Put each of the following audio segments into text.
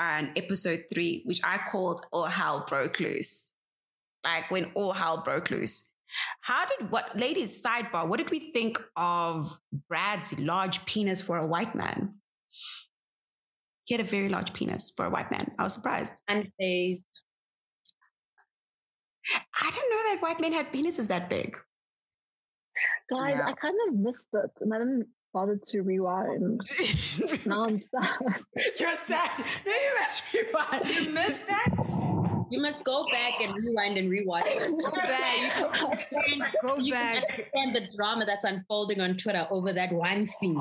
on episode three, which I called All Hell Broke Loose. Like when all hell broke loose. How did what, ladies, sidebar, what did we think of Brad's large penis for a white man? He had a very large penis for a white man. I was surprised. Unfazed. I didn't know that white men had penises that big. Guys, Yeah. I kind of missed it and I didn't bother to rewind. now I'm. You're sad. No, you must rewind. You missed that? You must go back and rewind and rewatch it. Go back. Go you back. can understand the drama that's unfolding on Twitter over that one scene.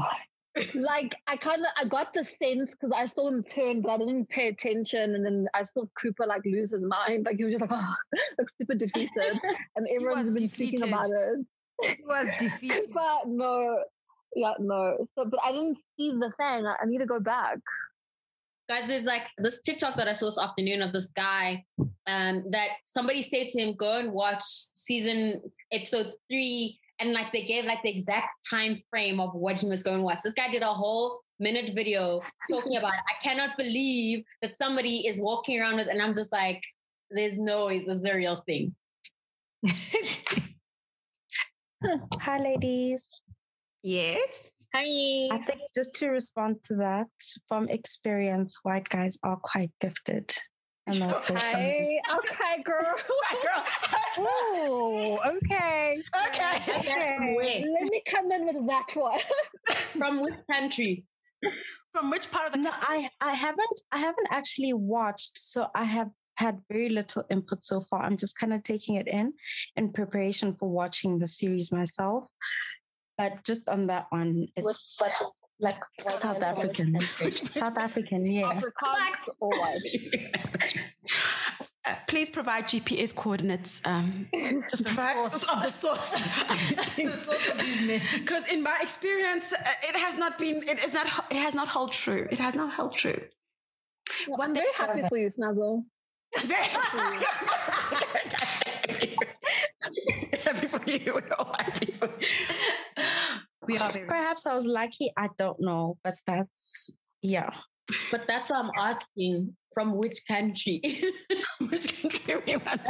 like I kind of I got the sense because I saw him turn, but I didn't pay attention, and then I saw Cooper like lose his mind, like he was just like, oh, like super defeated, and everyone's been speaking about it. He was defeated. But no, yeah, no. So, but I didn't see the thing. I, I need to go back. Guys, there's like this TikTok that I saw this afternoon of this guy um, that somebody said to him, go and watch season episode three. And like they gave like the exact time frame of what he was going to watch. This guy did a whole minute video talking about, I cannot believe that somebody is walking around with, and I'm just like, there's no way this a real thing. Hi, ladies. Yes. Hi. I think just to respond to that, from experience, white guys are quite gifted. And that's. Hey, okay, girl. White girl. Oh, okay. okay. Where? Let me come in with that one. From which country? From which part of the No, I, I haven't I haven't actually watched, so I have had very little input so far. I'm just kind of taking it in in preparation for watching the series myself. But just on that one, it's like South African. South African, yeah. Afrikaans or what? Uh, please provide GPS coordinates. Um, just provide source. of the source of these things. Because in my experience, uh, it has not been. It is not. It has not held true. It has not held true. I'm very happy for you, Snazzle. Very happy for you. We're all happy for you. We are very. Perhaps I was lucky. I don't know, but that's yeah. But that's why I'm asking from which country? Which country we want?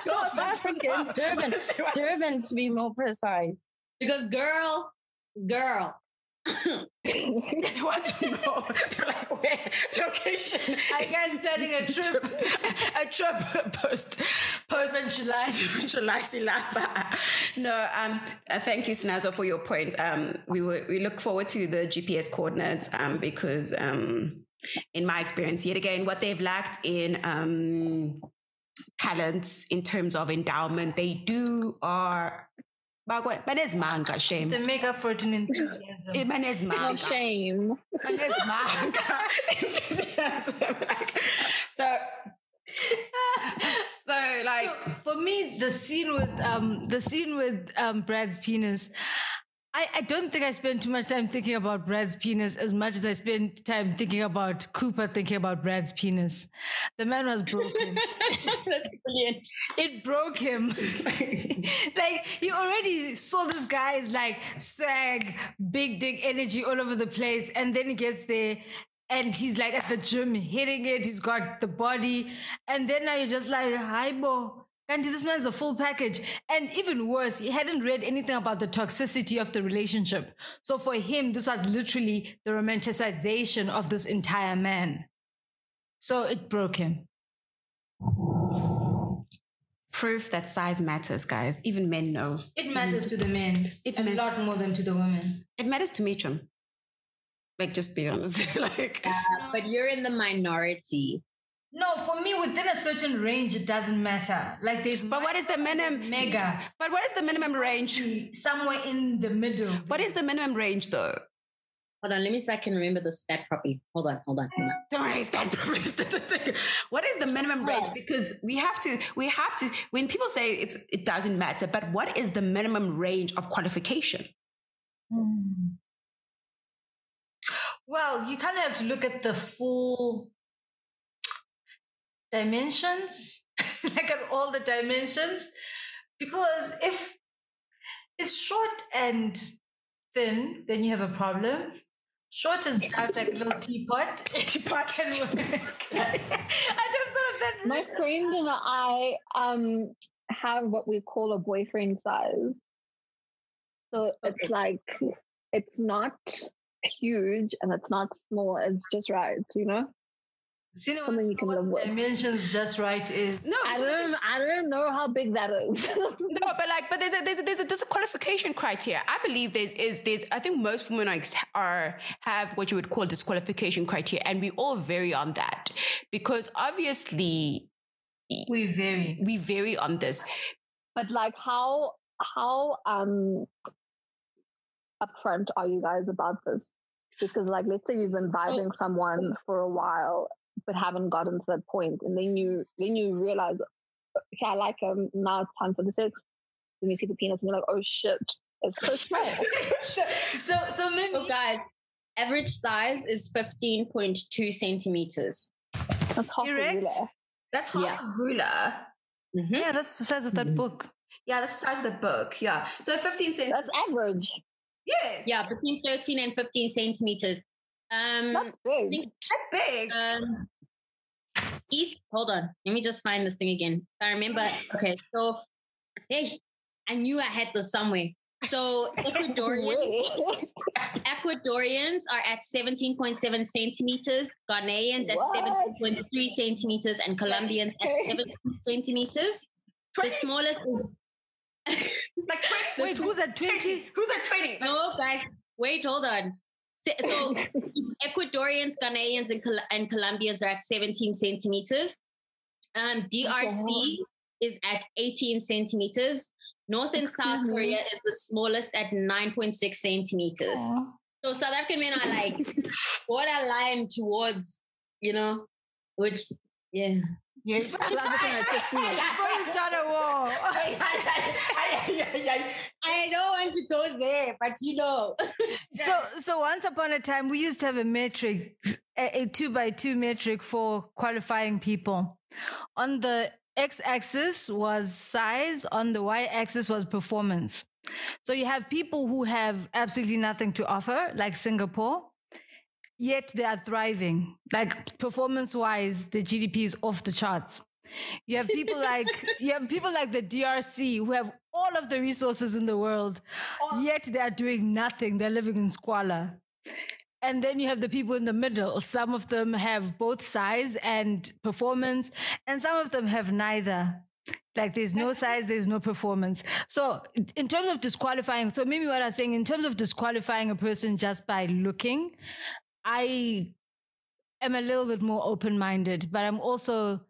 South African, Durban, Durban to be more precise. because girl, girl. They want to know. They're like, where location? You guys planning a trip? a trip post post July July Silapa. No, um, uh, thank you, Snazo, for your point. Um, we were, we look forward to the GPS coordinates um, because um, in my experience, yet again, what they've lacked in um, talents in terms of endowment, they do are. Bagwe- Banezimanga, shame. to make up for it in enthusiasm. Eh, No Banezimanga. shame. Banezimanga. Enthusiasm. Like, so, so like, So for me, the scene with um the scene with um Brad's penis, I, I don't think I spend too much time thinking about Brad's penis as much as I spend time thinking about Cooper thinking about Brad's penis. The man was broken. That's brilliant. it broke him. like you already saw this guy's like swag, big dick energy all over the place, and then he gets there and he's like at the gym hitting it. He's got the body, and then now you're just like, hi, bo. And this man's a full package. And even worse, he hadn't read anything about the toxicity of the relationship. So for him, this was literally the romanticization of this entire man. So it broke him. proof that size matters, guys. Even men know. It matters to the men It a ma- lot more than to the women. It matters to Mitchum. Like, just be honest. like, Uh, but you're in the minority. No, for me, within a certain range, it doesn't matter. Like there's but what is the minimum? mega But what is the minimum range? somewhere in the middle. What is the minimum range, though? Hold on, let me see if I can remember the stat properly. Hold on, hold on, hold on. Don't worry, it's that proper statistic. What is the minimum range? Because we have to, we have to. When people say it's, it doesn't matter. But what is the minimum range of qualification? Hmm. Well, you kind of have to look at the full dimensions, like at all the dimensions, because if it's short and thin, then you have a problem. Short and stout like a little teapot. Teapot. Can work. I just thought of that. My friend and I um have what we call a boyfriend size. So it's like it's not huge and it's not small. It's just right, you know. See, you know Something you can live with. dimensions just right is. No, I don't I don't know how big that is. no, but like, but there's a there's a, there's a, there's a qualification criteria. I believe there's is there's I think most women are, are have what you would call disqualification criteria, and we all vary on that because obviously We vary. we vary on this. but like how how um upfront are you guys about this? Because like let's say you've been vibing someone for a while but haven't gotten to that point and then you then you realize okay, I like him, now it's time for the sex. Then you see the penis and you're like, oh shit, it's so small. So, so maybe. So guys, average size is 15.2 centimeters. That's half a ruler. That's half Yeah. a ruler. Mm-hmm. Yeah, that's the size of that mm-hmm. book. Yeah, that's the size of the book. Yeah, so 15 centimeters. That's average. Yes. Yeah, between 13 and 15 centimeters. Um, That's big. think- that's big. um, East, hold on. Let me just find this thing again. I remember. Okay, so hey, I knew I had this somewhere. So Ecuadorian Ecuadorians are at 17.7 centimeters, Ghanaians at 17.3 centimeters, and Colombians at. 7 centimeters. The smallest like 20. Wait, who's at 20? Who's at 20? no, guys. Wait, hold on. So Ecuadorians, Ghanaians, and, Col- and Colombians are at 17 centimeters. Um, DRC is at 18 centimeters. North and South? Korea is the smallest at 9.6 centimeters. So South African men are like borderline towards, you know, which yeah. Yes. South African at 15. Before you start a war. I don't want to go there, but you know. So, so once upon a time, we used to have a metric, a, a two by two metric for qualifying people. On the x axis was size, on the y axis was performance. So you have people who have absolutely nothing to offer, like Singapore, yet they are thriving. Like performance wise, the GDP is off the charts. You have people like you have people like the DRC who have all of the resources in the world, oh. yet they are doing nothing. They're living in squalor. And then you have the people in the middle. Some of them have both size and performance, and some of them have neither. Like there's no size, there's no performance. So in terms of disqualifying, so maybe what I'm saying, in terms of disqualifying a person just by looking, I am a little bit more open-minded, but I'm also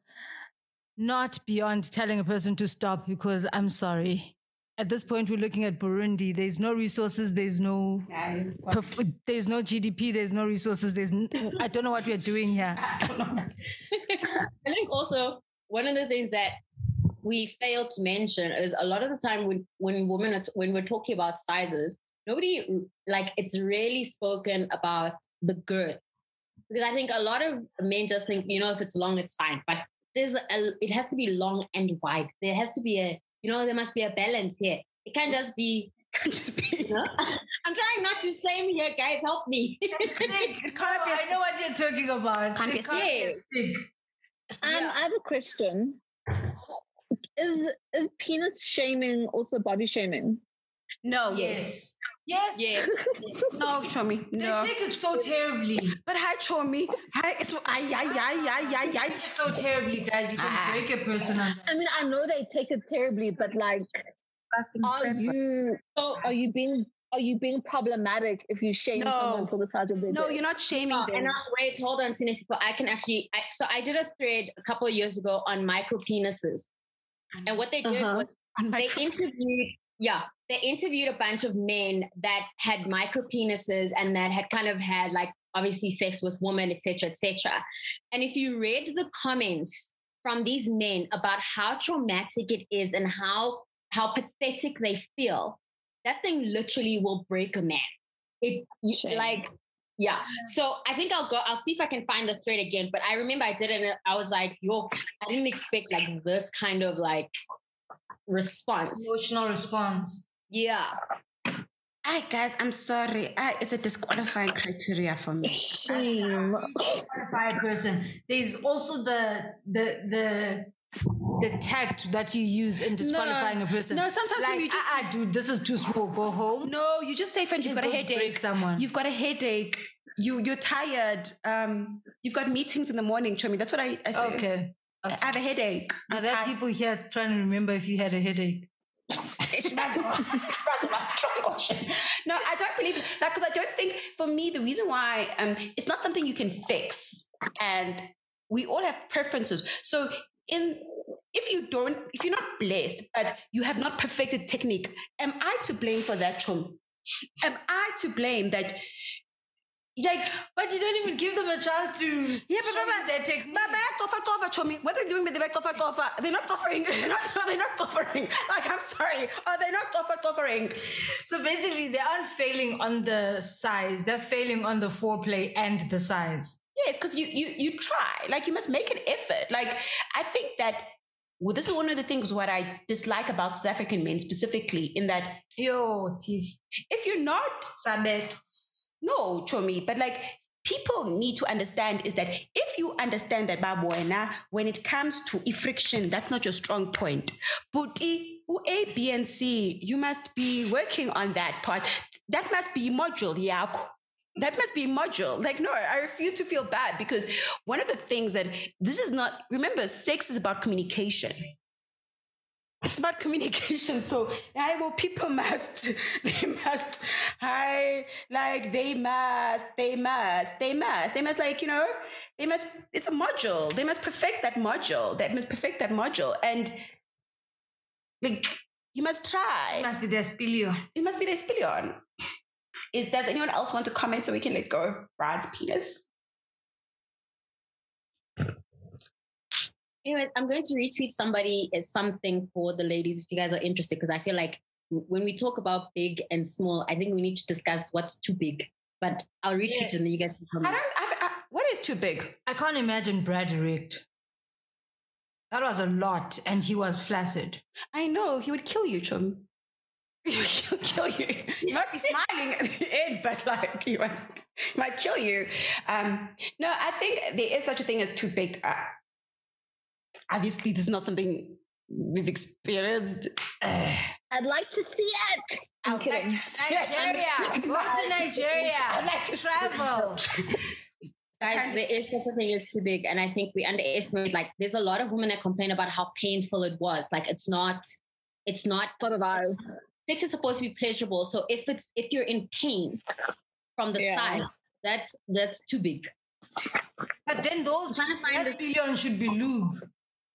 not beyond telling a person to stop because I'm sorry. At this point, we're looking at Burundi. There's no resources. There's no, perf- there's no GDP. There's no resources. There's, n- I don't know what we're doing here. I think also one of the things that we fail to mention is a lot of the time when when women are t- when we're talking about sizes, nobody like it's really spoken about the girth because I think a lot of men just think you know if it's long it's fine, but there's a it has to be long and wide. There has to be a you know there must be a balance here. It can't just be. Can't just be. You know? I'm trying not to shame here, guys. Help me. It can't be a I know what you're talking about. Can't It can't be a stick. Um, I have a question. Is is penis shaming also body shaming? No. Yes. Yes. yeah. No, Chomi. No. They take it so terribly. But hi, Chomi. Hi, it's ay, ay, ay, ay, ay, ay. So terribly, guys. You can Ah. break a person on that. I mean, I know they take it terribly, but like, are you So are you being are you being problematic if you shame No. someone for the size of their No, dick? you're not shaming No, them. and I, wait, hold on, Sinisipo. I can actually. I, so I did a thread a couple of years ago on micro penises, and what they did Uh-huh. was they interviewed. Yeah, they interviewed a bunch of men that had micro penises and that had kind of had like obviously sex with women, etc., etc. And if you read the comments from these men about how traumatic it is and how how pathetic they feel, that thing literally will break a man. It Shame. like yeah. So I think I'll go. I'll see if I can find the thread again. But I remember I did it. And I was like, yo, I didn't expect like this kind of like response. Emotional response. Yeah. I guys, I'm sorry. I, it's a disqualifying criteria for me. Shame. qualified person. There's also the the the the tact that you use in disqualifying a person. no, sometimes when you just- ah, ah, dude, this is too small. Go home. No, you just say, friend, you've got a don't break headache. someone. You've got a headache. You you're tired. Um, you've got meetings in the morning, Chomi. That's what I, I say. Okay. I have a headache. Are there people here trying to remember if you had a headache? no, I don't believe. Like, because I don't think, for me, the reason why um, it's not something you can fix, and we all have preferences. So, in if you don't, if you're not blessed, but you have not perfected technique, am I to blame for that, Chum? Am I to blame that? Like, But you don't even give them a chance to yeah, but, show but, you their technique. but tofa chomi. What are they doing with the back tofa tofa? They're not offering. They're not. They're not offering. Like I'm sorry. Oh, are they not offer offering? So basically, they aren't failing on the size; they're failing on the foreplay and the size. Yes, because you you you try. Like you must make an effort. Like I think that. Well, this is one of the things what I dislike about South African men specifically, in that Yo, teeth. if you're not. No chomi, but like people need to understand is that if you understand that babuena, when it comes to friction, that's not your strong point. But A, B, and C, you must be working on that part. That must be module, yako. That must be module. Like, no, I refuse to feel bad because one of the things that this is not, remember, sex is about communication. It's about communication. So, I well, people must, they must, I like, they must, they must, they must, they must, like, you know, they must, it's a module. They must perfect that module. That must perfect that module. And, like, you must try. It must be their spilio. It must be the spillion. Is does anyone else want to comment so we can let go of Brad's penis? Anyways, I'm going to retweet somebody as something for the ladies if you guys are interested because I feel like when we talk about big and small, I think we need to discuss what's too big. But I'll retweet it and then you guys can I don't. I, I, what is too big? I can't imagine Brad erect. That was a lot, and he was flaccid. I know he would kill you, Chum. He'll kill you. You might be smiling at the end, but like he might, he might kill you. Um, no, I think there is such a thing as too big. Uh, obviously, this is not something we've experienced. Uh, I'd like to see it. I'm I'd like kidding. to. Nigeria, go to Nigeria. I'd like to see it. travel. Guys, there is such a thing as too big. And I think we underestimate like there's a lot of women that complain about how painful it was. Like it's not, it's not So did I. sex is supposed to be pleasurable. So if it's if you're in pain from the Yeah. side, that's that's too big. But then those Trying to find that spillion should be lube.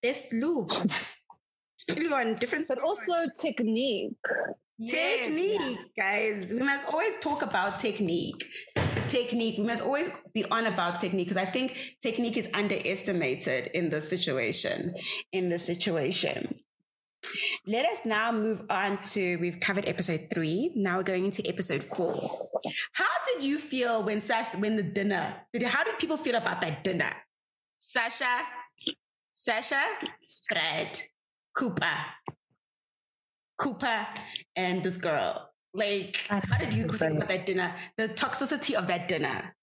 This lube. It's really on different But also technique. technique, guys. We must always talk about technique. Technique. We must always be on about technique because I think technique is underestimated in this situation. In this situation. Let us now move on to we've covered episode three. Now we're going into episode four. How did you feel when Sasha when the dinner? Did how did people feel about that dinner? Sasha, Sasha, Fred, Cooper, Cooper, and this girl. Like, how did you feel about that dinner? The toxicity of that dinner.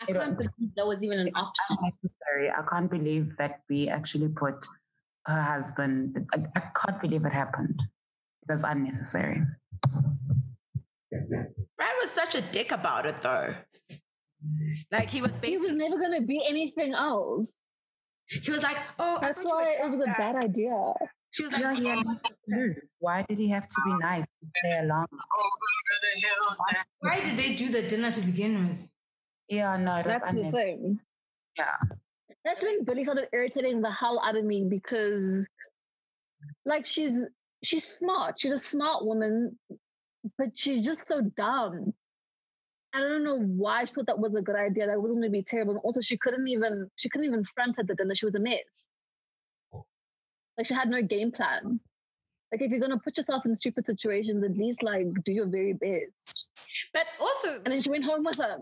I can't believe that was even an option. Necessary. I can't believe that we actually put her husband. I, I can't believe it happened. It was unnecessary. Brad was such a dick about it, though. Like he was He was never going to be anything else. He was like, "Oh, I That's thought you why it was a bad idea. She was like, Yeah, he had "Oh, nothing to lose. Why did he have to be oh. nice to play along? Why did they do the dinner to begin with? Yeah, no, it was That's the unnecessary. thing. Yeah. That's when Billie started irritating the hell out of me because, like, she's she's smart. She's a smart woman, but she's just so dumb. I don't know why she thought that was a good idea. That wasn't going to be terrible. And also, she couldn't even she couldn't even front at the dinner. She was a mess. Like she had no game plan. Like if you're gonna put yourself in stupid situations, at least like do your very best. But also, And then she went home with her.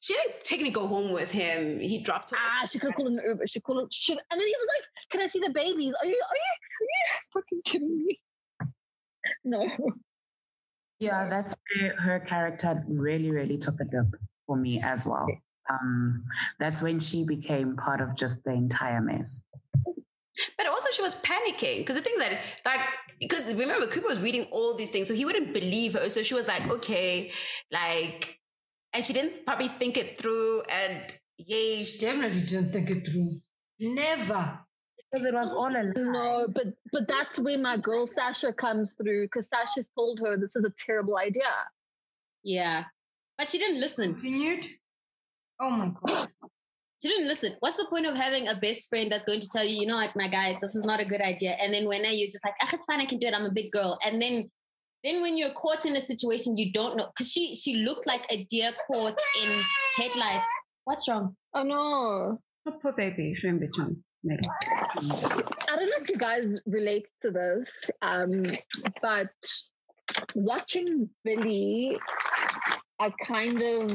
she didn't technically go home with him. He dropped her. Ah, she could have called an Uber. She called. She, and then he was like, "Can I see the babies? Are you? Are you? Are you fucking kidding me? No. Yeah, that's where her character really, really took a dip for me as well. Um, that's when she became part of just the entire mess. But also, she was panicking because the things that, like, because remember, Cooper was reading all these things, so he wouldn't believe her. So she was like, okay, like, and she didn't probably think it through. And yay, She definitely didn't think it through. Never. Because it was all a lie. No, but but that's where my girl Sasha comes through because Sasha's told her this is a terrible idea. Yeah. But she didn't listen. Continued. Oh my god. She didn't listen. What's the point of having a best friend that's going to tell you, you know what, my guy, this is not a good idea. And then when are you're just like, ah, it's fine, I can do it. I'm a big girl. And then then when you're caught in a situation you don't know, because she she looked like a deer caught in headlights. What's wrong? Oh no. oh, poor baby, shouldn't be too. I don't know if you guys relate to this, um, but watching Billie, I kind of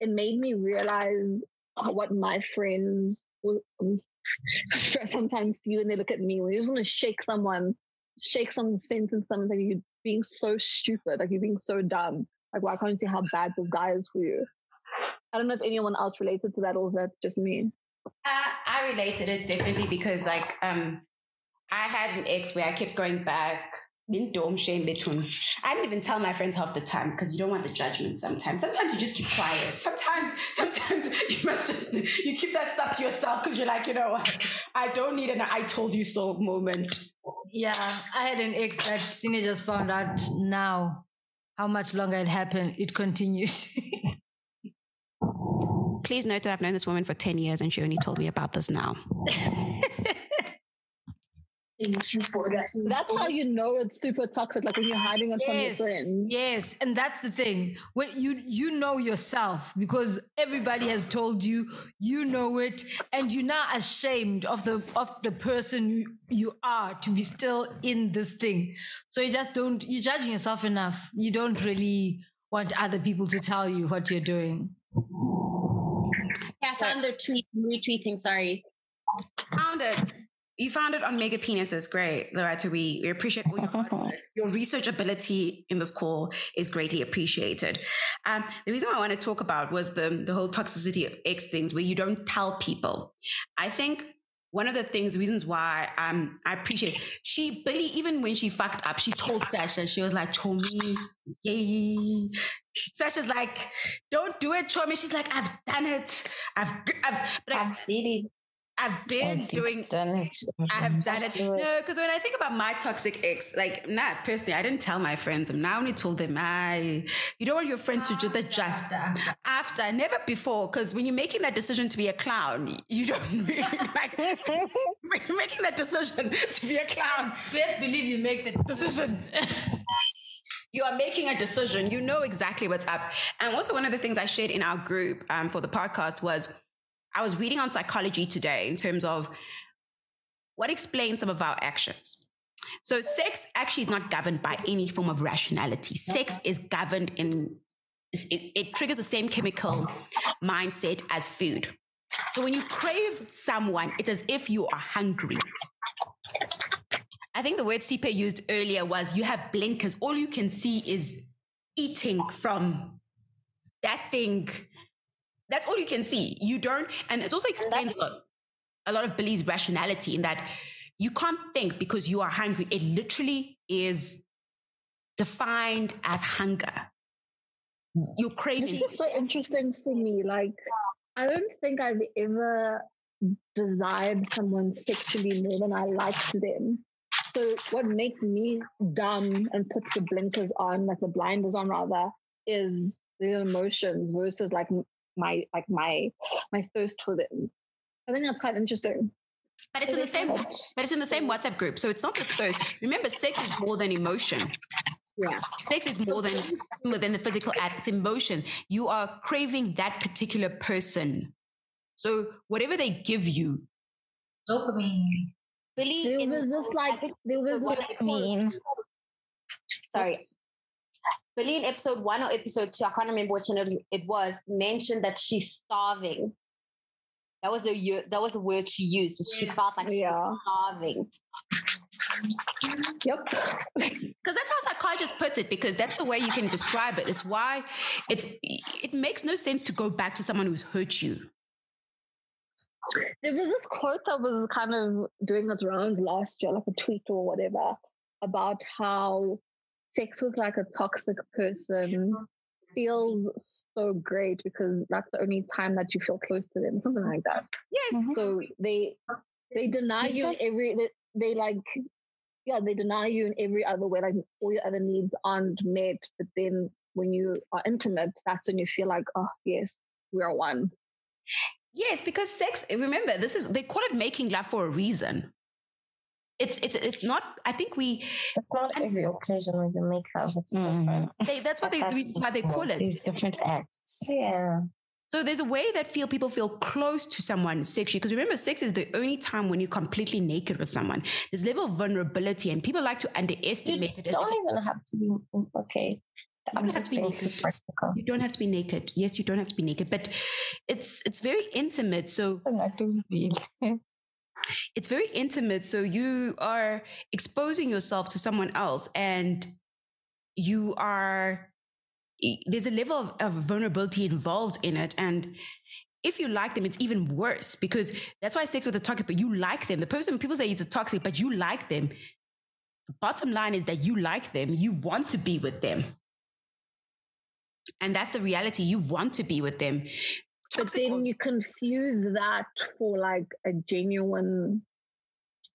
it made me realize what my friends will sometimes see when they look at me. When you just want to shake someone, shake someone's sense in something, you're being so stupid, like you're being so dumb. Like, why can't you see how bad this guy is for you? I don't know if anyone else related to that or if that's just me. Uh, I related it definitely because like um I had an ex where I kept going back in dorm shame between I didn't even tell my friends half the time because you don't want the judgment sometimes. Sometimes you just keep quiet. Sometimes, sometimes you must just you keep that stuff to yourself because you're like, you know I don't need an I told you so moment. Yeah, I had an ex that Cine just found out now how much longer it happened. It continued. Please note that I've known this woman for 10 years and she only told me about this now. That's how you know it's super toxic, like when you're hiding it from your friends. yes, and that's the thing. When you you know yourself because everybody has told you, you know it, and you're now ashamed of the of the person you, you are to be still in this thing. So you just don't. You're judging yourself enough. You don't really want other people to tell you what you're doing. Yeah, I found their tweet retweeting, sorry. Found it. You found it on Mega Penises. Great, Loretta. We, we appreciate all your hard work. Your research ability in this call is greatly appreciated. Um, the reason I want to talk about was the, the whole toxicity of X things where you don't tell people. I think one of the things, reasons why um, I appreciate she, Billie, even when she fucked up, she told Sasha, she was like, Chomi, yay. Sasha's like, don't do it, Chomi. She's like, I've done it. I've, I've, I, I've really I've been doing done it. I have done it. Absolutely. No, because when I think about my toxic ex, like not personally, I didn't tell my friends. I'm now only told them, I you don't want your friends to do the judge after, never before. Because when you're making that decision to be a clown, you don't really like you're making that decision to be a clown. Best believe you make the Decision. You are making a decision. You know exactly what's up. And also, one of the things I shared in our group um, for the podcast was I was reading on psychology today in terms of what explains some of our actions. So, sex actually is not governed by any form of rationality. Sex is governed in, it, it triggers the same chemical mindset as food. So, when you crave someone, it's as if you are hungry. I think the word Sipe used earlier was you have blinkers. All you can see is eating from that thing. That's all you can see. You don't, and it also explains a lot, a lot of Billie's rationality in that you can't think because you are hungry. It literally is defined as hunger. You're craving. This is so interesting for me. Like, I don't think I've ever desired someone sexually more than I liked them. So what makes me dumb and puts the blinkers on, like the blinders on rather, is the emotions versus like my like my my thirst for them. I think that's quite interesting. But it's in the same. But it's in the same WhatsApp group, so it's not the thirst. Remember, sex is more than emotion. Yeah. Sex is more than more than the physical act. It's emotion. You are craving that particular person. So whatever they give you, dopamine. Billie, There was this like there was episode this one, mean. sorry. Billie in episode one or episode two, I can't remember which one it was, mentioned that she's starving. That was the that was the word she used. was She felt like she Yeah. was starving. Yep. because that's how psychologists put it because that's the way you can describe it it's why it's it makes no sense to go back to someone who's hurt you There was this quote that was kind of doing its rounds last year, like a tweet or whatever, about how sex with like a toxic person feels so great because that's the only time that you feel close to them, something like that. yes Mhm. So they they deny you in every they, they like yeah they deny you in every other way like all your other needs aren't met but then when you are intimate that's when you feel like oh yes we are one yes because sex remember this is they call it making love for a reason it's it's it's not i think we It's not And- every occasion when you make love. It's Mhm. different. they, that's what they that's reason why they call it These different acts. Yeah. So there's a way that feel people feel close to someone sexually because remember, sex is the only time when you're completely naked with someone. There's level of vulnerability, and people like to You underestimate it. As don't if even have to be okay. I'm just being too practical. you don't have to be naked. Yes, you don't have to be naked, but it's it's very intimate. So I do feel. it's very intimate. So you are exposing yourself to someone else, and you are there's a level of, of vulnerability involved in it, and if you like them, it's even worse because that's why sex with a toxic, but you like them. The person, people say it's a toxic, but you like them. Bottom line is that you like them. You want to be with them. And that's the reality. You want to be with them. But then you confuse that for like a genuine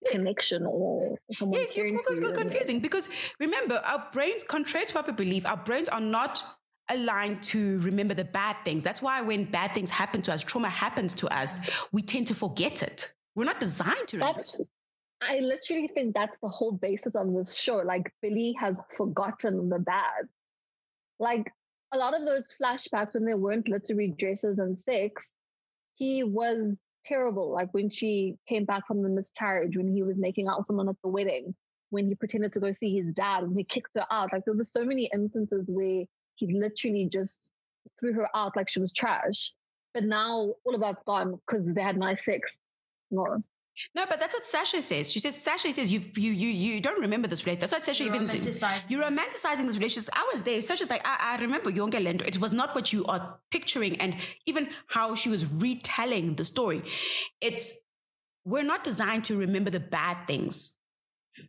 Yes. connection or Yes, you focus you go and- confusing because remember, our brains, contrary to popular belief, our brains are not aligned to remember the bad things. That's why when bad things happen to us, trauma happens to us, we tend to forget it. We're not designed to remember. That's I literally think that's the whole basis of this show. Like Billie has forgotten the bad. Like a lot of those flashbacks when there weren't literary dresses and sex, he was terrible. Like when she came back from the miscarriage, when he was making out with someone at the wedding, when he pretended to go see his dad, when he kicked her out. Like there were so many instances where he literally just threw her out like she was trash. But now all of that's gone because they had nice sex. No. No, but that's what Sasha says. She says, Sasha says, you you you you don't remember this relationship. That's what Sasha even said. You're romanticizing this relationship. I was there. Sasha's like, I, I remember Yonga Lendo. It was not what you are picturing, and even how she was retelling the story. It's we're not designed to remember the bad things.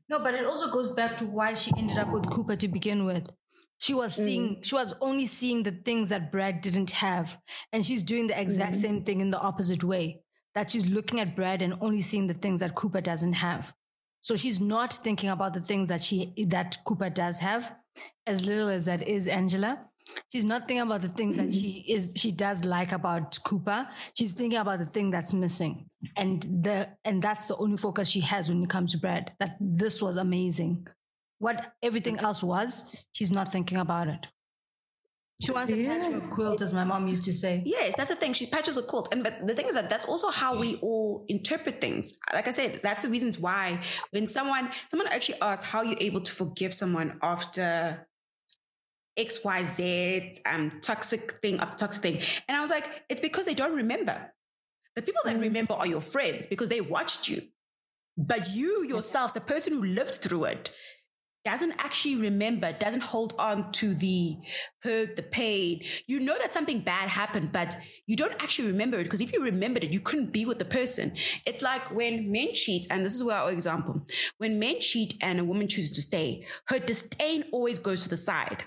No, but it also goes back to why she ended up with Cooper to begin with. She was seeing, she was only seeing the things that Brad didn't have. And she's doing the exact Mhm. same thing in the opposite way. That she's looking at Brad and only seeing the things that Cooper doesn't have. So she's not thinking about the things that she that Cooper does have, as little as that is Angela. She's not thinking about the things that she mm-hmm. is she does like about Cooper. She's thinking about the thing that's missing. And the and that's the only focus she has when it comes to Brad. That this was amazing. What everything else was, she's not thinking about it. She wants to patch a quilt, as my mom used to say. Yes, that's the thing. She patches a quilt. And but the thing is that that's also how we all interpret things. Like I said, that's the reasons why when someone someone actually asked how you're able to forgive someone after XYZ um toxic thing after toxic thing. And I was like, it's because they don't remember. The people that remember are your friends because they watched you. But you yourself, the person who lived through it, doesn't actually remember, doesn't hold on to the hurt, the pain. You know that something bad happened, but you don't actually remember it because if you remembered it, you couldn't be with the person. It's like when men cheat, and this is where our example when men cheat and a woman chooses to stay, her disdain always goes to the side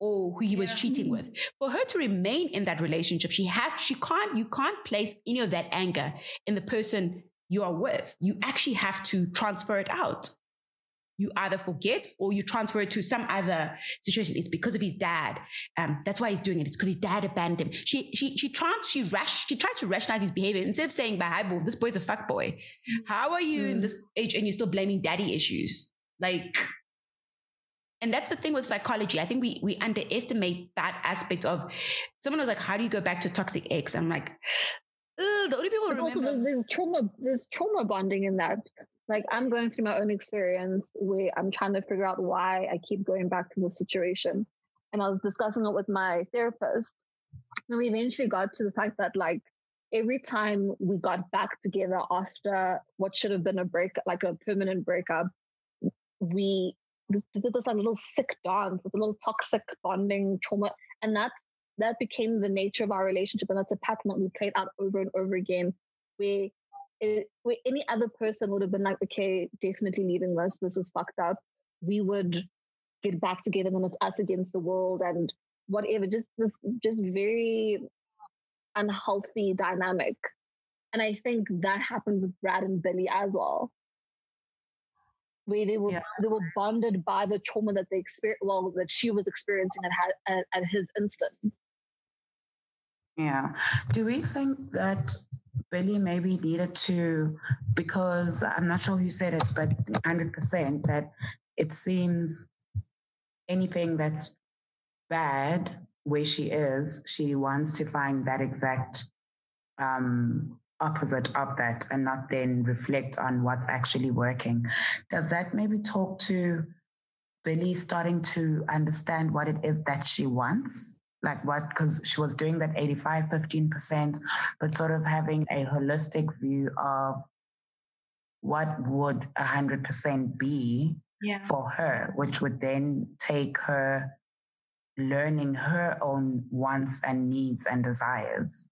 or who he was cheating with. For her to remain in that relationship, she has, she can't, you can't place any of that anger in the person you are with. You actually have to transfer it out you either forget or you transfer it to some other situation. It's because of his dad. Um, that's why he's doing it. It's because his dad abandoned him. She she she tried she rash she tried to rationalize his behavior instead of saying, "But hi, boy, this boy's a fuck boy." How are you in Mm. this age and you're still blaming daddy issues? Like, and that's the thing with psychology. I think we we underestimate that aspect of. Someone was like, "How do you go back to toxic ex?" I'm like, "Ugh, the only people But also remember. there's, there's trauma there's trauma bonding in that like i'm going through my own experience where i'm trying to figure out why i keep going back to this situation and i was discussing it with my therapist and we eventually got to the fact that like every time we got back together after what should have been a break like a permanent breakup we did this like little sick dance, this little toxic bonding trauma, and that that became the nature of our relationship, and that's a pattern that we played out over and over again. Where, it, where any other person would have been like, okay, definitely leaving this. This is fucked up. We would get back together when it's us against the world and whatever. Just this, just very unhealthy dynamic. And I think that happened with Brad and Billie as well where they were yeah. they were bonded by the trauma that they experienced well that she was experiencing at, at, at his instance yeah do we think that billie maybe needed to because i'm not sure who said it but 100% that it seems anything that's bad where she is she wants to find that exact um opposite of that and not then reflect on what's actually working. Does that maybe talk to Billie starting to understand what it is that she wants? Like what, because she was doing that 85, 15%, but sort of having a holistic view of what would 100% be yeah. for her, which would then take her learning her own wants and needs and desires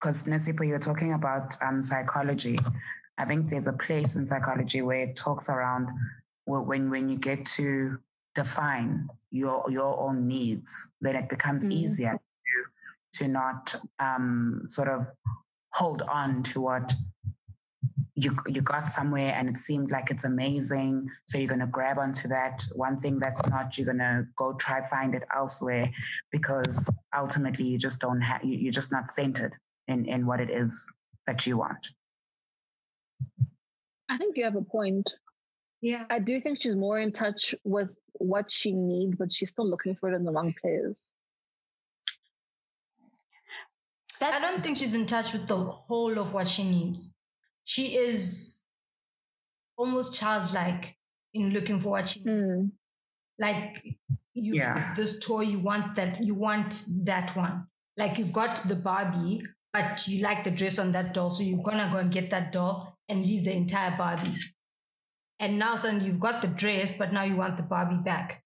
because Nasipa, you're talking about um, psychology. I think there's a place in psychology where it talks around when when you get to define your your own needs, then it becomes mm-hmm. easier to to not um, sort of hold on to what you you got somewhere and it seemed like it's amazing. So you're going to grab onto that. One thing that's not you're going to go try find it elsewhere because ultimately you just don't have you, you're just not centered in in what it is that you want. I think you have a point. Yeah. I do think she's more in touch with what she needs but she's still looking for it in the wrong place that, i don't think she's in touch with the whole of what she needs she is almost childlike in looking for what she needs mm. like you yeah. this toy you want that you want that one like you've got the barbie but you like the dress on that doll, so you're gonna go and get that doll and leave the entire Barbie. And now suddenly you've got the dress, but now you want the Barbie back.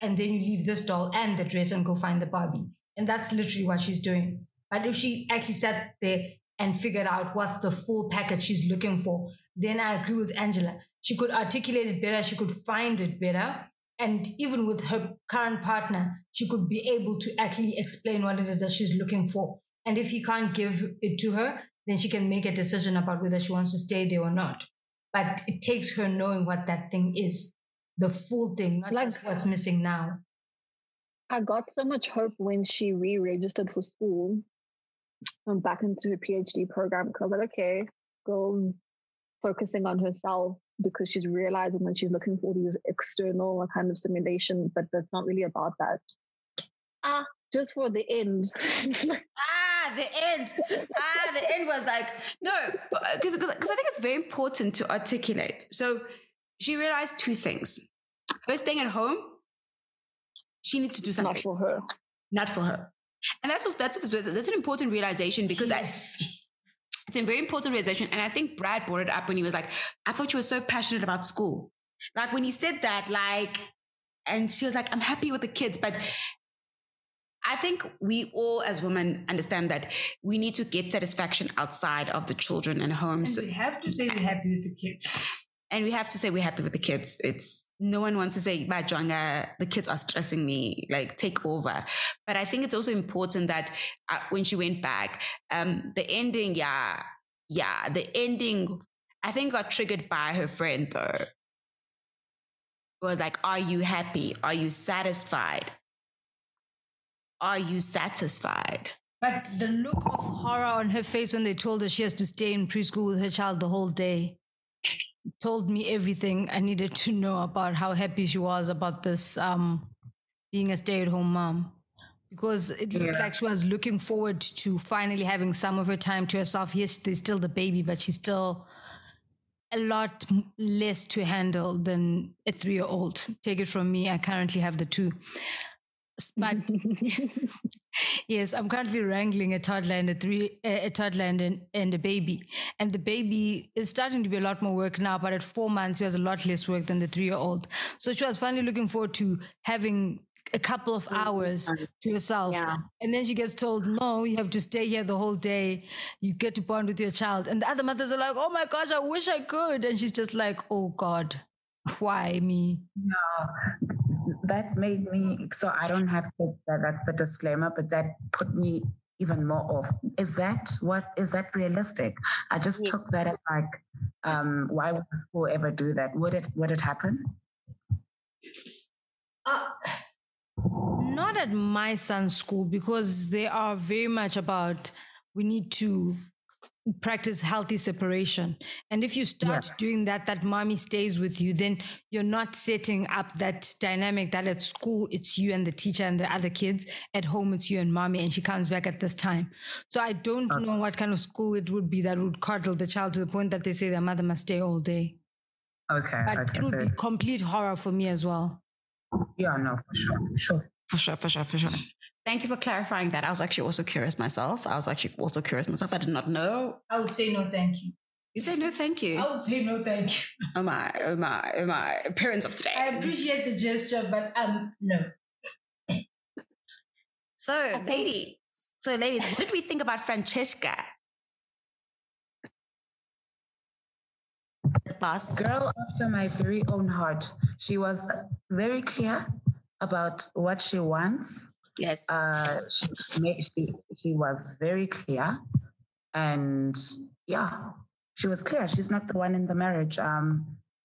And then you leave this doll and the dress and go find the Barbie. And that's literally what she's doing. But if she actually sat there and figured out what's the full package she's looking for, then I agree with Angela. She could articulate it better, she could find it better. And even with her current partner, she could be able to actually explain what it is that she's looking for and if he can't give it to her, then she can make a decision about whether she wants to stay there or not. But it takes her knowing what that thing is, the full thing, not like, just what's missing now. I got so much hope when she re-registered for school and back into her PhD program because like, okay, girls focusing on herself because she's realizing that she's looking for these external kind of stimulation, but that's not really about that. Ah, just for the end. the end. ah, the end was like, no, because I think it's very important to articulate. So she realized two things. First thing at home, she needs to do something. Not for her. Not for her. And that's that's that's an important realization because yes. I, it's a very important realization. And I think Brad brought it up when he was like, I thought you were so passionate about school. Like when he said that, like, and she was like, I'm happy with the kids, but I think we all as women understand that we need to get satisfaction outside of the children and home. And so we have to say we're happy with the kids. And we have to say we're happy with the kids. It's no one wants to say, Bajwanga, the kids are stressing me, like take over. But I think it's also important that uh, when she went back, um, the ending, yeah, yeah, the ending, I think got triggered by her friend though. It was like, are you happy? Are you satisfied? Are you satisfied? But the look of horror on her face when they told her she has to stay in preschool with her child the whole day told me everything I needed to know about how happy she was about this um, being a stay at home mom. Because it looked yeah. like she was looking forward to finally having some of her time to herself. Yes, there's still the baby, but she's still a lot less to handle than a three year old. Take it from me, I currently have the two. But yes, I'm currently wrangling a toddler and a three, a toddler and, an, and a baby. And the baby is starting to be a lot more work now, but at four months, he has a lot less work than the three year old. So she was finally looking forward to having a couple of hours to yourself. Yeah. And then she gets told, no, you have to stay here the whole day. You get to bond with your child. And the other mothers are like, oh my gosh, I wish I could. And she's just like, oh God, why me? No, that made me so I don't have kids. That that's the disclaimer, but that put me even more off. Is that what is that realistic? I just Yeah. took that as like, um, why would the school ever do that? Would it would it happen? Uh, not at my son's school because they are very much about we need to practice healthy separation. And if you start doing that, that mommy stays with you, then you're not setting up that dynamic that at school it's you and the teacher and the other kids. At home it's you and mommy, and she comes back at this time. So I don't know what kind of school it would be that would coddle the child to the point that they say their mother must stay all day. Okay, But okay, it would so be complete horror for me as well. yeah, no, for sure, sure. For sure, for sure, for sure. Thank you for clarifying that. I was actually also curious myself. I was actually also curious myself. I did not know. I would say no, thank you. You say no, thank you. I would say no, thank you. Oh my, oh my, oh my. Parents of today. I appreciate the gesture, but um, no. So, ladies, so ladies, what did we think about Francesca? The boss. Girl after my very own heart. She was very clear about what she wants. Yes. Uh, she, she, she was very clear, and yeah, she was clear. She's not the one in the marriage. Um,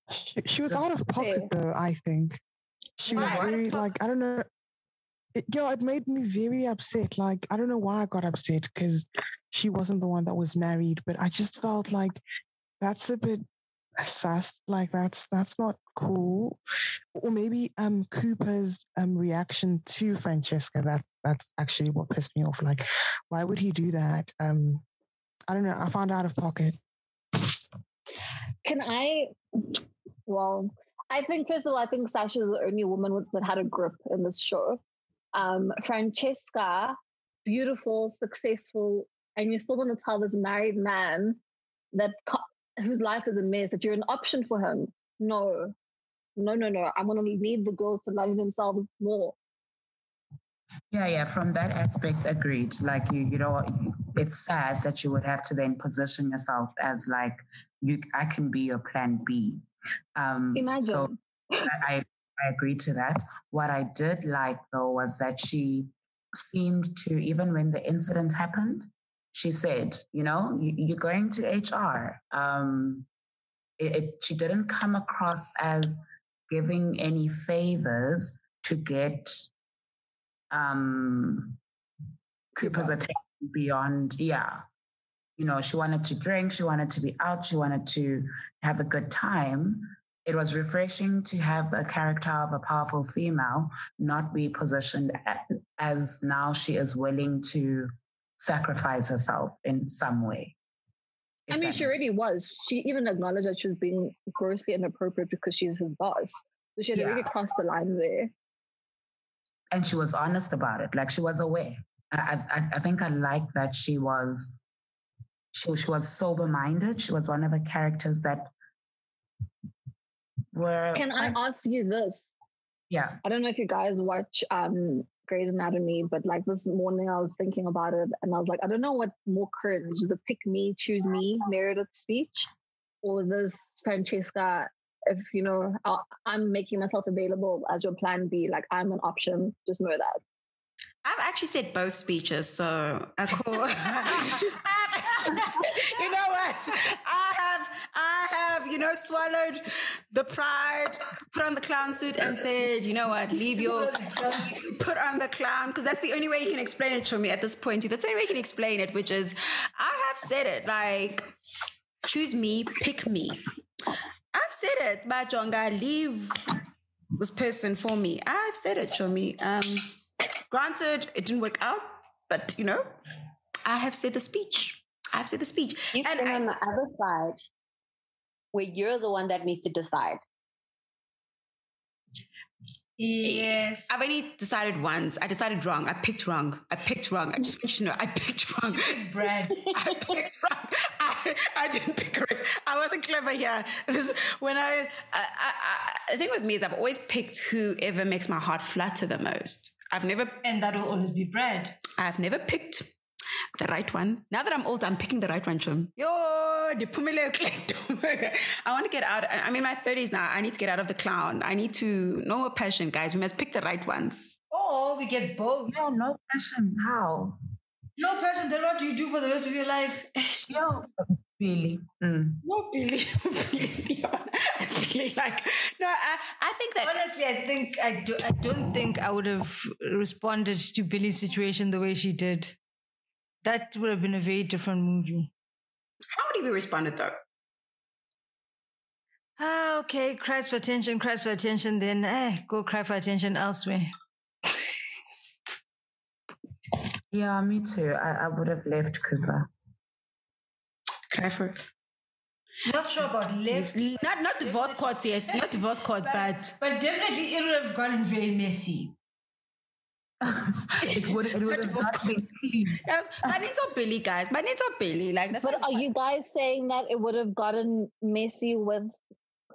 She, she was out of pocket fair. though, I think. She was Why? Out very like I don't know. It, yeah, it made me very upset. Like I don't know why I got upset because she wasn't the one that was married, but I just felt like that's a bit sus. Like that's that's not cool. Or maybe um Cooper's um reaction to Francesca. That that's actually what pissed me off. Like, why would he do that? Um, I don't know. I found out of pocket. Can I? Well, I think first of all, I think Sasha's the only woman that had a grip in this show. Um, Francesca, beautiful, successful, and you still want to tell this married man that whose life is a mess that you're an option for him. No, no, no, no. I'm going to lead the girls to love themselves more. yeah, yeah. From that aspect, agreed. Like you, you know, it's sad that you would have to then position yourself as like you. I can be your plan B. Um, Imagine. So I, I I agree to that. What I did like though was that she seemed to, even when the incident happened, she said, you know, you, you're going to HR. Um, it, it, she didn't come across as giving any favors to get um, Cooper's attention beyond, yeah. You know, she wanted to drink, she wanted to be out, she wanted to have a good time it was refreshing to have a character of a powerful female not be positioned as now she is willing to sacrifice herself in some way. I mean, she already was. She even acknowledged that she was being grossly inappropriate because she's his boss. So she had already crossed the line there. and she was honest about it like she was aware i i, I think i like that she was she, she was sober minded she was one of the characters that were Can I quite- ask you this? yeah I don't know if you guys watch um Grey's Anatomy, but like this morning I was thinking about it and I was like, I don't know what's more cringe, the pick me, choose me Meredith speech or this Francesca, if you know, I- I'm making myself available as your plan B, like I'm an option, just know that. I've actually said both speeches, so I call. you know what? I have, you know, swallowed the pride, put on the clown suit, and said, you know what? Leave your, put on the clown, because that's the only way you can explain it to me at this point. That's the only way you can explain it, which is, I have said it like, choose me, pick me. I've said it, Bajonga, leave this person for me. I've said it, Chomi. Um, granted, it didn't work out, but you know, I have said the speech. I've said the speech. You've And been I- on the other side where you're the one that needs to decide. Yes. I've only decided once. I decided wrong. I picked wrong. I picked wrong. I just want you to know I picked wrong. Brad. I picked wrong. I, I didn't pick correct. I wasn't clever here. This, when I, I, I, I think with me is I've always picked whoever makes my heart flutter the most. I've never, And that will always be Brad. I've never picked the right one. Now that I'm old, I'm picking the right one, Chum. Yo, the pumile kleto. I want to get out. I- I'm in my 30s now. I need to get out of the clown. I need to, no more passion, guys. We must pick the right ones. Or we get both. No, no passion. How? No passion. then what do you do for the rest of your life? Yo, really? Mm. No, Billie. Billie, Billie, like, no, I, I think that. Honestly, I think I, do, I don't think I would have responded to Billie's situation the way she did. That would have been a very different movie. How would he be responded though? Ah, okay, cries for attention, cries for attention, then eh, go cry for attention elsewhere. Yeah, me too. I, I would have left Cooper. Cry for Not sure about left, not not divorce court yet. Not divorce court, but but definitely it would have gotten very messy. it would, it would have was not been clean. yes, but it's all Billie, guys. But it's all Billie. Like that's But are you guys saying that it would have gotten messy with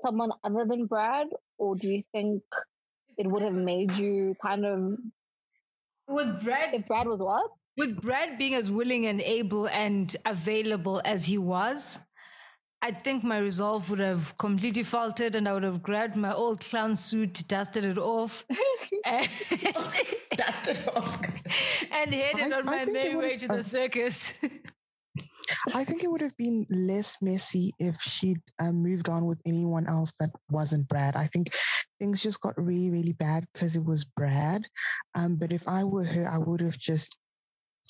someone other than Brad, or do you think it would have made you kind of With Brad, if Brad was what? with Brad being as willing and able and available as he was, I think my resolve would have completely faltered and I would have grabbed my old clown suit, dusted it off, and, dusted off. and headed I- on I my merry way would- to the uh, circus. I think it would have been less messy if she'd um, moved on with anyone else that wasn't Brad. I think things just got really, really bad because it was Brad. Um, but if I were her, I would have just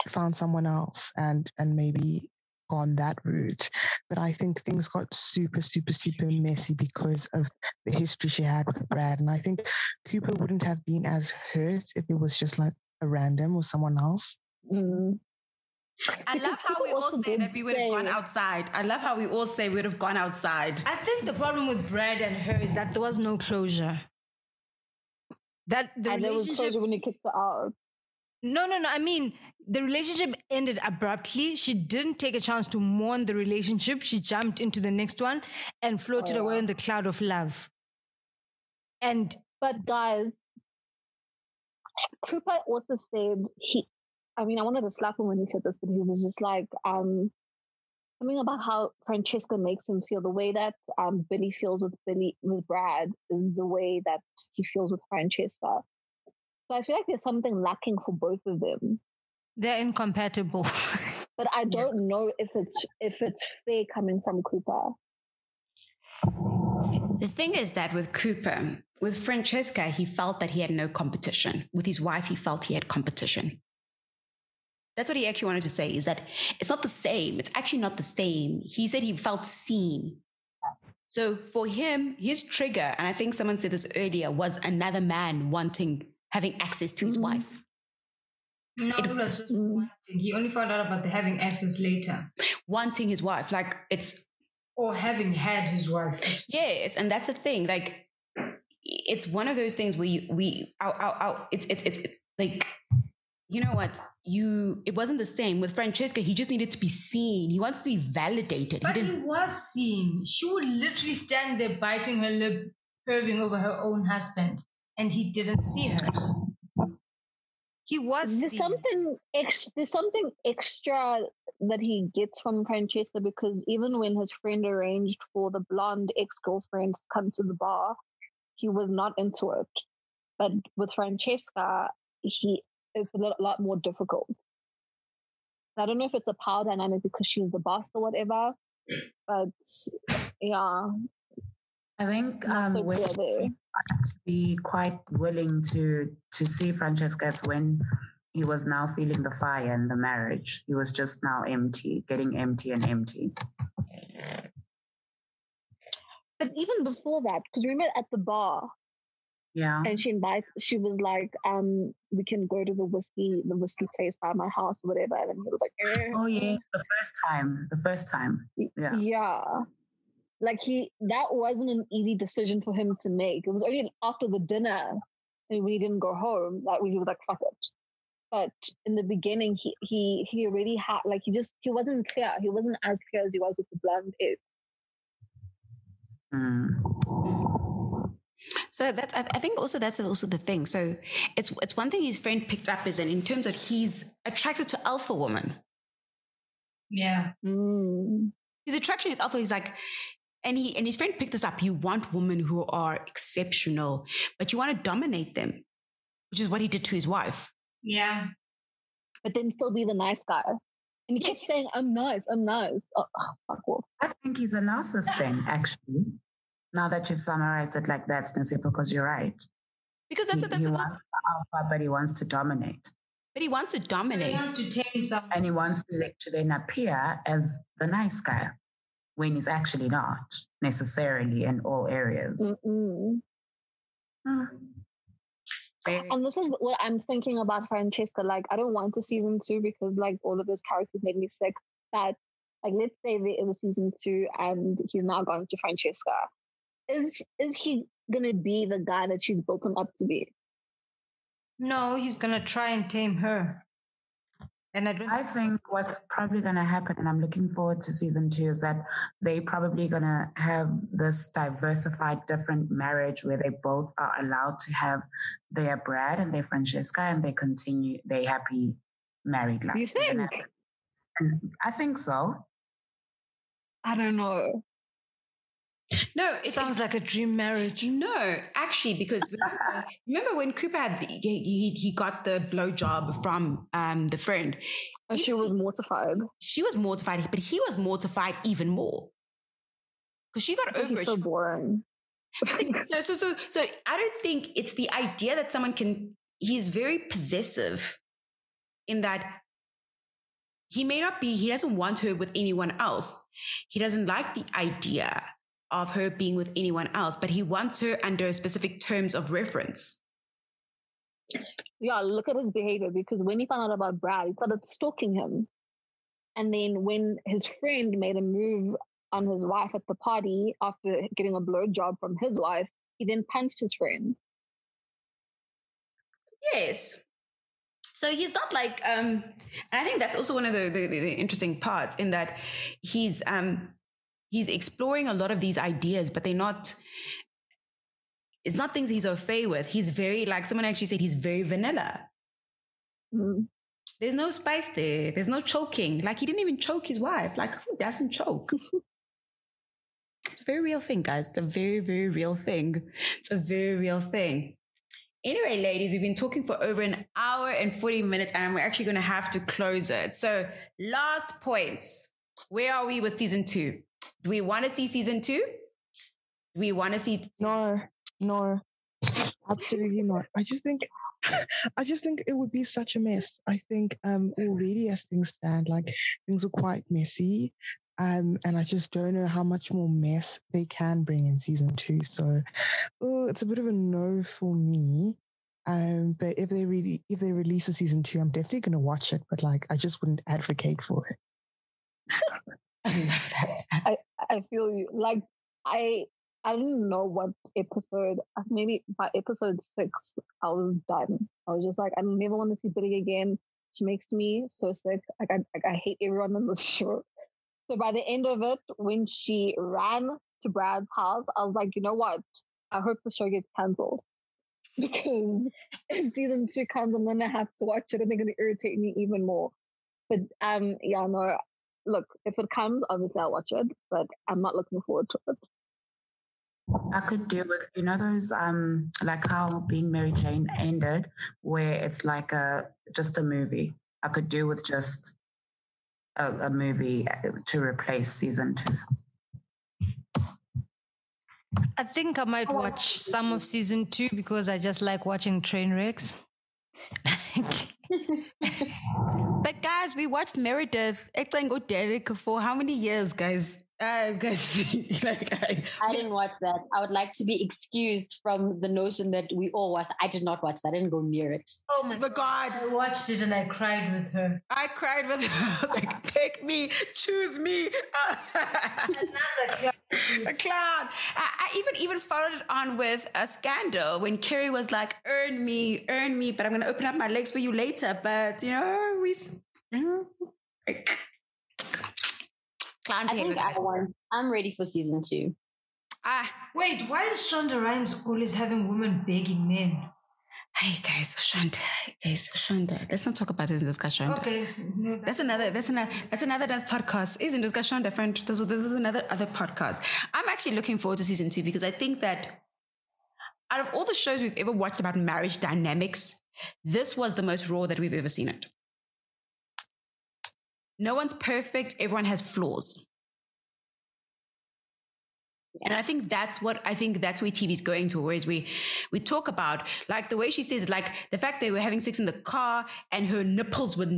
found someone else and and maybe gone that route. But I think things got super, super, super messy because of the history she had with Brad. And I think Cooper wouldn't have been as hurt if it was just like a random or someone else. Mm. I love how we all say that we would have gone outside. I love how we all say we would have gone outside. I think the problem with Brad and her is that there was no closure. That the and there was relationship closure when he kicked her out. No, no, no. I mean, the relationship ended abruptly. She didn't take a chance to mourn the relationship. She jumped into the next one and floated Oh, away wow. in the cloud of love. And But guys, Cooper also said he. I mean, I wanted to slap him when he said this, but he was just like, um, something about how Francesca makes him feel. The way that um Billie feels with Billie with Brad is the way that he feels with Francesca. So I feel like there's something lacking for both of them. they're incompatible. But I don't know if it's if it's fair coming from Cooper. The thing is that with Cooper, with Francesca, he felt that he had no competition. With his wife, he felt he had competition. That's what he actually wanted to say is that it's not the same. It's actually not the same. He said he felt seen. So for him, his trigger, and I think someone said this earlier, was another man wanting, having access to his Mhm. wife. no, it was just Mm. one thing. He only found out about the having access later. Wanting his wife. Like it's Or having had his wife. Yes, and that's the thing. Like, it's one of those things where you, we, our, our, our, it's, it's, it's, it's like, you know what? You, it wasn't the same with Francesca. He just needed to be seen. He wants to be validated. He But he didn't. was seen. She would literally stand there biting her lip, perving over her own husband, and he didn't see her. He was There's seen. something ex- there's something extra that he gets from Francesca because even when his friend arranged for the blonde ex-girlfriend to come to the bar, he was not into it. But with Francesca, he it's a lot, lot more difficult. I don't know if it's a power dynamic because she's the boss or whatever, but yeah, I think not um, so when clear to be quite willing to to see Francesca as when he was now feeling the fire in the marriage. He was just now empty, getting empty and empty. But even before that, because we remember at the bar, Yeah. and she invites she was like um we can go to the whiskey the whiskey place by my house or whatever and he was like eh. Oh yeah, the first time. The first time. Yeah. yeah like he that wasn't an easy decision for him to make it was only after the dinner and when he didn't go home, that he was like, fuck it. But in the beginning, he he he already had like he just he wasn't clear. He wasn't as clear as he was with the blonde hair. Mm. So that's I I think also that's also the thing. So it's it's one thing his friend picked up is in in terms of he's attracted to alpha woman. Yeah. Mm. His attraction is alpha. He's like, and he and his friend picked this up. You want women who are exceptional, but you want to dominate them, which is what he did to his wife. Yeah. But then still be the nice guy. And he keeps saying, I'm nice, I'm nice. Oh, oh, fuck off. I think he's a narcissist then, actually. Now that you've summarized it like that, Sneezy, because you're right. Because that's he, that's, he that's, wants the alpha, but he wants to dominate. but he wants to dominate. He dominate. wants to tame someone. And he wants to, like, to then appear as the nice guy when it's actually not necessarily in all areas. Mm-mm. Hmm. And this is what I'm thinking about Francesca. Like, I don't want the season two because, like, all of those characters made me sick. But, like, let's say there is a season two and he's now going to Francesca. Is is he gonna be the guy that she's built him up to be? No, he's gonna try and tame her. And I I think what's probably going to happen, and I'm looking forward to season two, is that they probably going to have this diversified, different marriage where they both are allowed to have their Brad and their Francesca, and they continue their happy married life. You think? and I think so. I don't know. No, it sounds like a dream marriage. No, actually, because remember, remember when Cooper had the, he, he got the blowjob from um the friend. And He- she was mortified. she was mortified, but he was mortified even more because she got over it. so boring. Think so. So so so I don't think it's the idea that someone can. He's very possessive in that he may not be. He doesn't want her with anyone else. He doesn't like the idea of her being with anyone else, but he wants her under specific terms of reference. Yeah, look at his behavior because when he found out about Brad, he started stalking him. And then when his friend made a move on his wife at the party after getting a blowjob from his wife, he then punched his friend. Yes. So he's not like, um, and I think that's also one of the, the, the the interesting parts in that he's um he's exploring a lot of these ideas, but they're not. It's not things he's au fait with. He's very like someone actually said he's very vanilla. Mm. There's no spice there. There's no choking. Like he didn't even choke his wife. Like who doesn't choke? it's a very real thing, guys. It's a very, very real thing. It's a very real thing. Anyway, ladies, we've been talking for over an hour and 40 minutes, and we're actually going to have to close it. So, last points. Where are we with season two? Do we want to see season two? Do we want to see? No, no, absolutely not. I just think, I just think it would be such a mess. I think um already as things stand, like things are quite messy. Um, and I just don't know how much more mess they can bring in season two. So, oh, it's a bit of a no for me. Um, but if they really, if they release a season two, I'm definitely going to watch it. But like, I just wouldn't advocate for it. I love that. I, feel you. Like I I didn't know what episode uh, maybe by episode six I was done. I was just like, I never want to see Billie again. She makes me so sick. Like I like I hate everyone on this show. So by the end of it, when she ran to Brad's house, I was like, you know what? I hope the show gets cancelled. Because if season two comes, I'm gonna have to watch it and they're gonna irritate me even more. But um yeah, no, look, if it comes, obviously I'll watch it, but I'm not looking forward to it. I could deal with, you know, those um like how being Mary Jane ended, where it's like a just a movie. I could deal with just a, a movie to replace season two. I think I might watch some of season two because I just like watching train wrecks. But guys, we watched Meredith Exango Derek for how many years, guys? Uh, guys, like I, I didn't watch that. I would like to be excused from the notion that we all watched. I did not watch that. I didn't go near it. Oh my But God, I watched it and I cried with her. I cried with her. I was like, pick me, choose me. Another a clown. I, I, even even followed it on with a scandal when Kerry was like, "Earn me, earn me," but I'm going to open up my legs for you later. But you know, we. You know, like, clown I behavior, think I guys. won. I'm ready for season two. Ah, Wait, why is Shonda Rhimes always having women begging men? hey guys, Shonda, guys, Shonda. Let's not talk about this in discussion. Okay. no, That's another. That's another. That's another that podcast. Isn't discussion different? This, this is another other podcast. I'm actually looking forward to season two because I think that out of all the shows we've ever watched about marriage dynamics, this was the most raw that we've ever seen it. No one's perfect. Everyone has flaws. And I think that's what I think that's where TV's going to, whereas we we talk about like the way she says, like the fact they were having sex in the car and her nipples were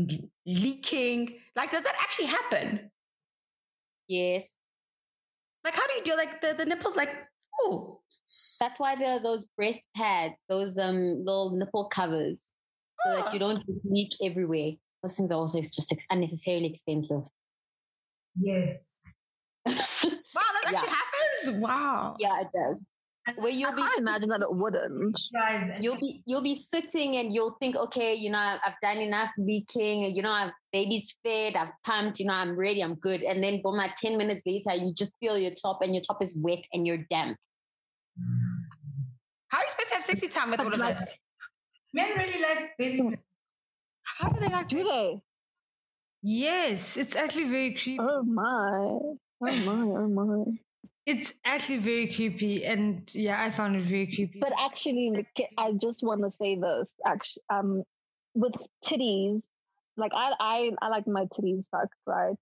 leaking. Like, does that actually happen? Yes. Like, how do you deal like the, the nipples like oh That's why there are those breast pads, those um little nipple covers, so that you don't leak everywhere. Those things are also just unnecessarily expensive. Yes. wow, that Yeah. actually happens. Wow. Yeah, it does. Where you'll I be imagine that it wouldn't. And you'll be you'll be sitting and you'll think, okay, you know, I've, done enough leaking, you know, I've baby's fed, I've pumped, you know, I'm ready, I'm good. And then boom, like 10 minutes later, you just feel your top and your top is wet and you're damp. How are you supposed to have sexy time with all of that? men really like baby. How do they like Do they? Yes, it's actually very creepy. Oh my. Oh my. Oh my. It's actually very creepy, and yeah, I found it very creepy. But actually, I just want to say this. Actually, um, with titties, like I, I, I like my titties sucked, right?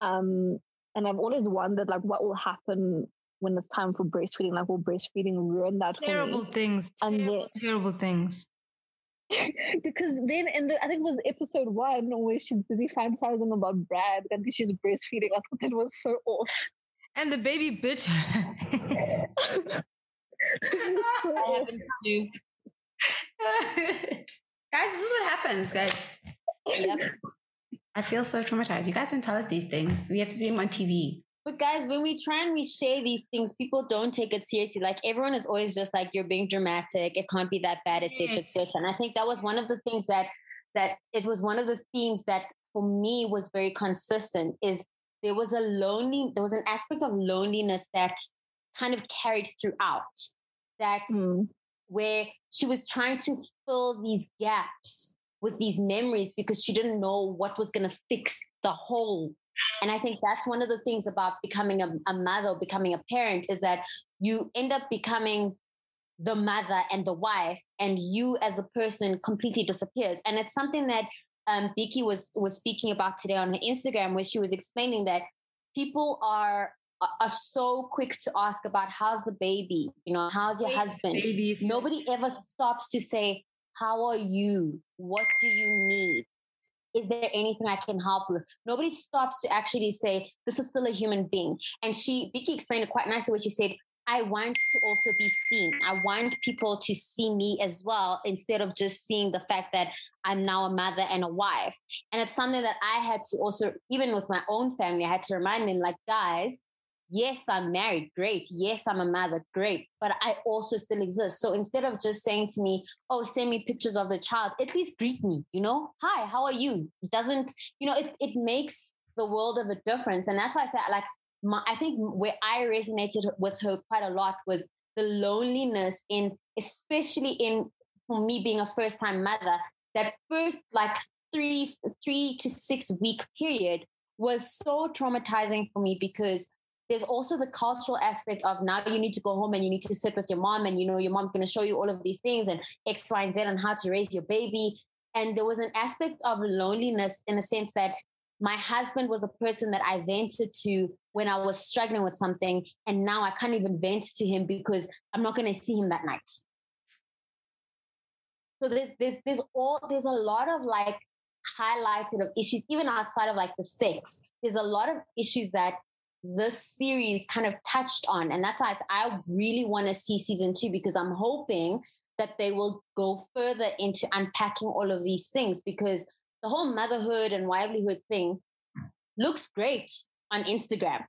Um, and I've always wondered, like, what will happen when it's time for breastfeeding? Like, will breastfeeding ruin that terrible things, And terrible, terrible things. because then, in the, I think it was episode one where she's busy fantasizing about Brad and she's breastfeeding. I thought that was so off. And the baby bit her. So I off. haven't too. guys, this is what happens, guys. Yep. I feel so traumatized. You guys don't tell us these things. We have to see them on TV. But guys, when we try and we share these things, people don't take it seriously. Like everyone is always just like, "You're being dramatic. It can't be that bad, etc., Yes. etc." And I think that was one of the things that that it was one of the themes that for me was very consistent. Is there was a lonely, there was an aspect of loneliness that kind of carried throughout. That Mm. where she was trying to fill these gaps with these memories because she didn't know what was going to fix the hole. And I think that's one of the things about becoming a, a mother, becoming a parent, is that you end up becoming the mother and the wife, and you as a person completely disappears. And it's something that um, was was speaking about today on her Instagram, where she was explaining that people are are so quick to ask about how's the baby, you know, how's your husband. Baby, Nobody ever stops to say, How are you? What do you need? Is there anything I can help with? Nobody stops to actually say, This is still a human being. And she, Vicky explained it quite nicely where she said, I want to also be seen. I want people to see me as well instead of just seeing the fact that I'm now a mother and a wife. And it's something that I had to also, even with my own family, I had to remind them, like, guys, yes, I'm married, great. Yes, I'm a mother, great. But I also still exist. So instead of just saying to me, oh, send me pictures of the child, at least greet me, you know? Hi, how are you? It doesn't, you know, it, it makes the world of a difference. And that's why I said, like, my, I think where I resonated with her quite a lot was the loneliness in, especially in, for me being a first time mother, that first like three, three to six week period was so traumatizing for me because there's also the cultural aspect of now you need to go home and you need to sit with your mom and you know your mom's going to show you all of these things and x y and z on how to raise your baby. And there was an aspect of loneliness in the sense that my husband was the person that i vented to when i was struggling with something and now i can't even vent to him because i'm not going to see him that night. So there's there's there's all there's a lot of like highlighted of issues even outside of like the sex. There's a lot of issues that this series kind of touched on. And that's why I really want to see season two because I'm hoping that they will go further into unpacking all of these things because the whole motherhood and livelihood thing looks great on Instagram.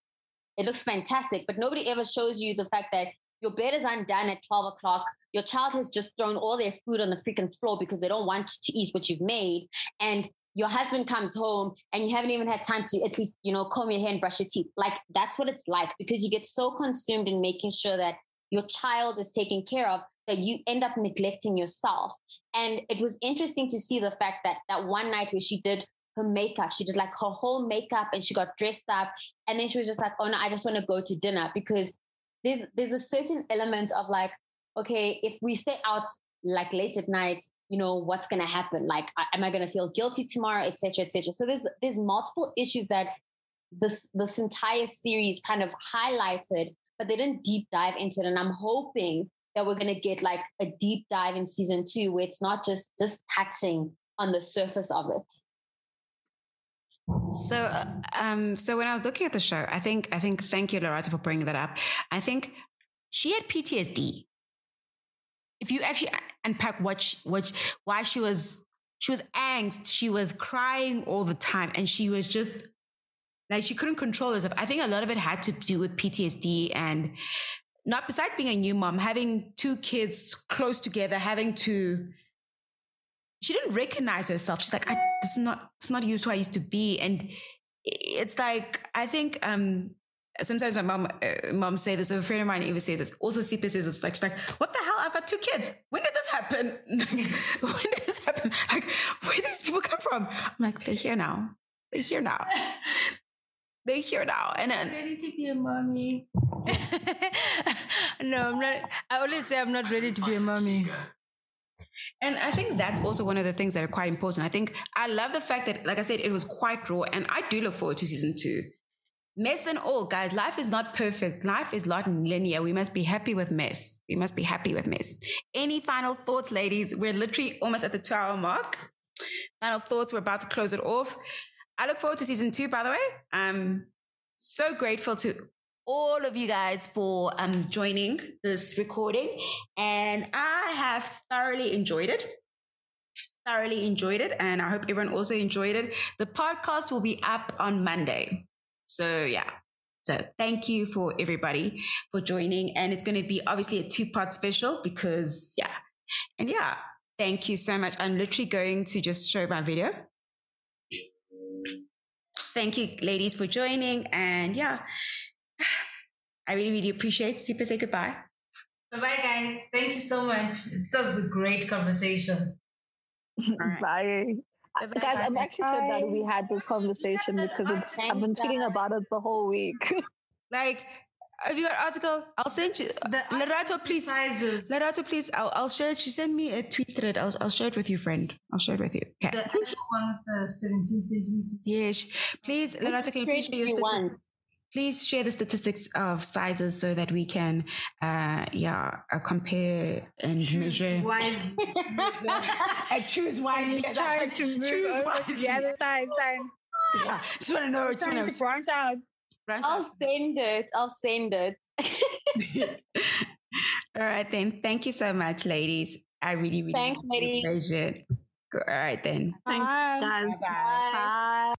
It looks fantastic, but nobody ever shows you the fact that your bed is undone at 12 o'clock. Your child has just thrown all their food on the freaking floor because they don't want to eat what you've made. And your husband comes home and you haven't even had time to at least, you know, comb your hair and brush your teeth. Like that's what it's like because you get so consumed in making sure that your child is taken care of that you end up neglecting yourself. And it was interesting to see the fact that that one night where she did her makeup, she did like her whole makeup and she got dressed up. And then she was just like, oh no, I just want to go to dinner because there's there's a certain element of like, okay, if we stay out like late at night, you know, what's gonna happen? Like, am I gonna feel guilty tomorrow, etc., etc. So there's there's multiple issues that this this entire series kind of highlighted, but they didn't deep dive into it. And I'm hoping that we're gonna get like a deep dive in season two, where it's not just just touching on the surface of it. So, uh, um, so when I was looking at the show, I think, I think, thank you, Lerato, for bringing that up. I think she had PTSD. If you actually unpack what, she, what, why she was, she was angst, she was crying all the time, and she was just like she couldn't control herself. I think a lot of it had to do with PTSD and not besides being a new mom, having two kids close together, having to she didn't recognize herself. She's like, I, this is not, it's not used who I used to be. And it's like, I think, um, sometimes my mom, uh, mom say this, a friend of mine even says this. Also, Sipa says it's like, she's like, what the hell? I've got two kids. When did this happen? when did this happen? Like, where did these people come from? I'm like, they're here now. They're here now. they're here now. And then, ready to be a mommy. no, I'm not. I always say I'm not ready to be a mommy. And I think that's also one of the things that are quite important. I think I love the fact that, like I said, it was quite raw, and I do look forward to season two. Mess and all, guys, life is not perfect. Life is not linear. We must be happy with mess. We must be happy with mess. Any final thoughts, ladies? We're literally almost at the two hour mark. Final thoughts. We're about to close it off. I look forward to season two, by the way. I'm so grateful to all of you guys for um, joining this recording. And I have thoroughly enjoyed it. Thoroughly enjoyed it. And I hope everyone also enjoyed it. The podcast will be up on Monday. So, yeah. So, thank you for everybody for joining. And it's going to be obviously a two part special because, yeah. And yeah, thank you so much. I'm literally going to just show my video. Thank you, ladies, for joining. And yeah, I really, really appreciate. Sipa, say goodbye. Bye bye, guys. Thank you so much. It was a great conversation. Right. Bye. Bye-bye. Guys, I'm actually so glad we had this conversation because it's, I've been tweeting about it the whole week. like, have you got article? I'll send you. The uh, Lerato, please. Sizes. Lerato, please. I'll, I'll share it. She sent me a tweet thread. I'll, I'll share it with you, friend. I'll share it with you. Okay. The actual one with the 17 centimeters. Yes. Please, Lerato, can you please share your statistics? Please share the statistics of sizes so that we can, uh, yeah, uh, compare and choose measure. Wisely. I choose wisely. Try to move choose wisely. Yeah, the other side. side. Yeah, just want to know. Just trying to branch out. Branch I'll out. send it. I'll send it. All right then. Thank you so much, ladies. I really, really Thanks, ladies. Pleasure. All right then. Thanks, guys. Bye. Bye. Bye.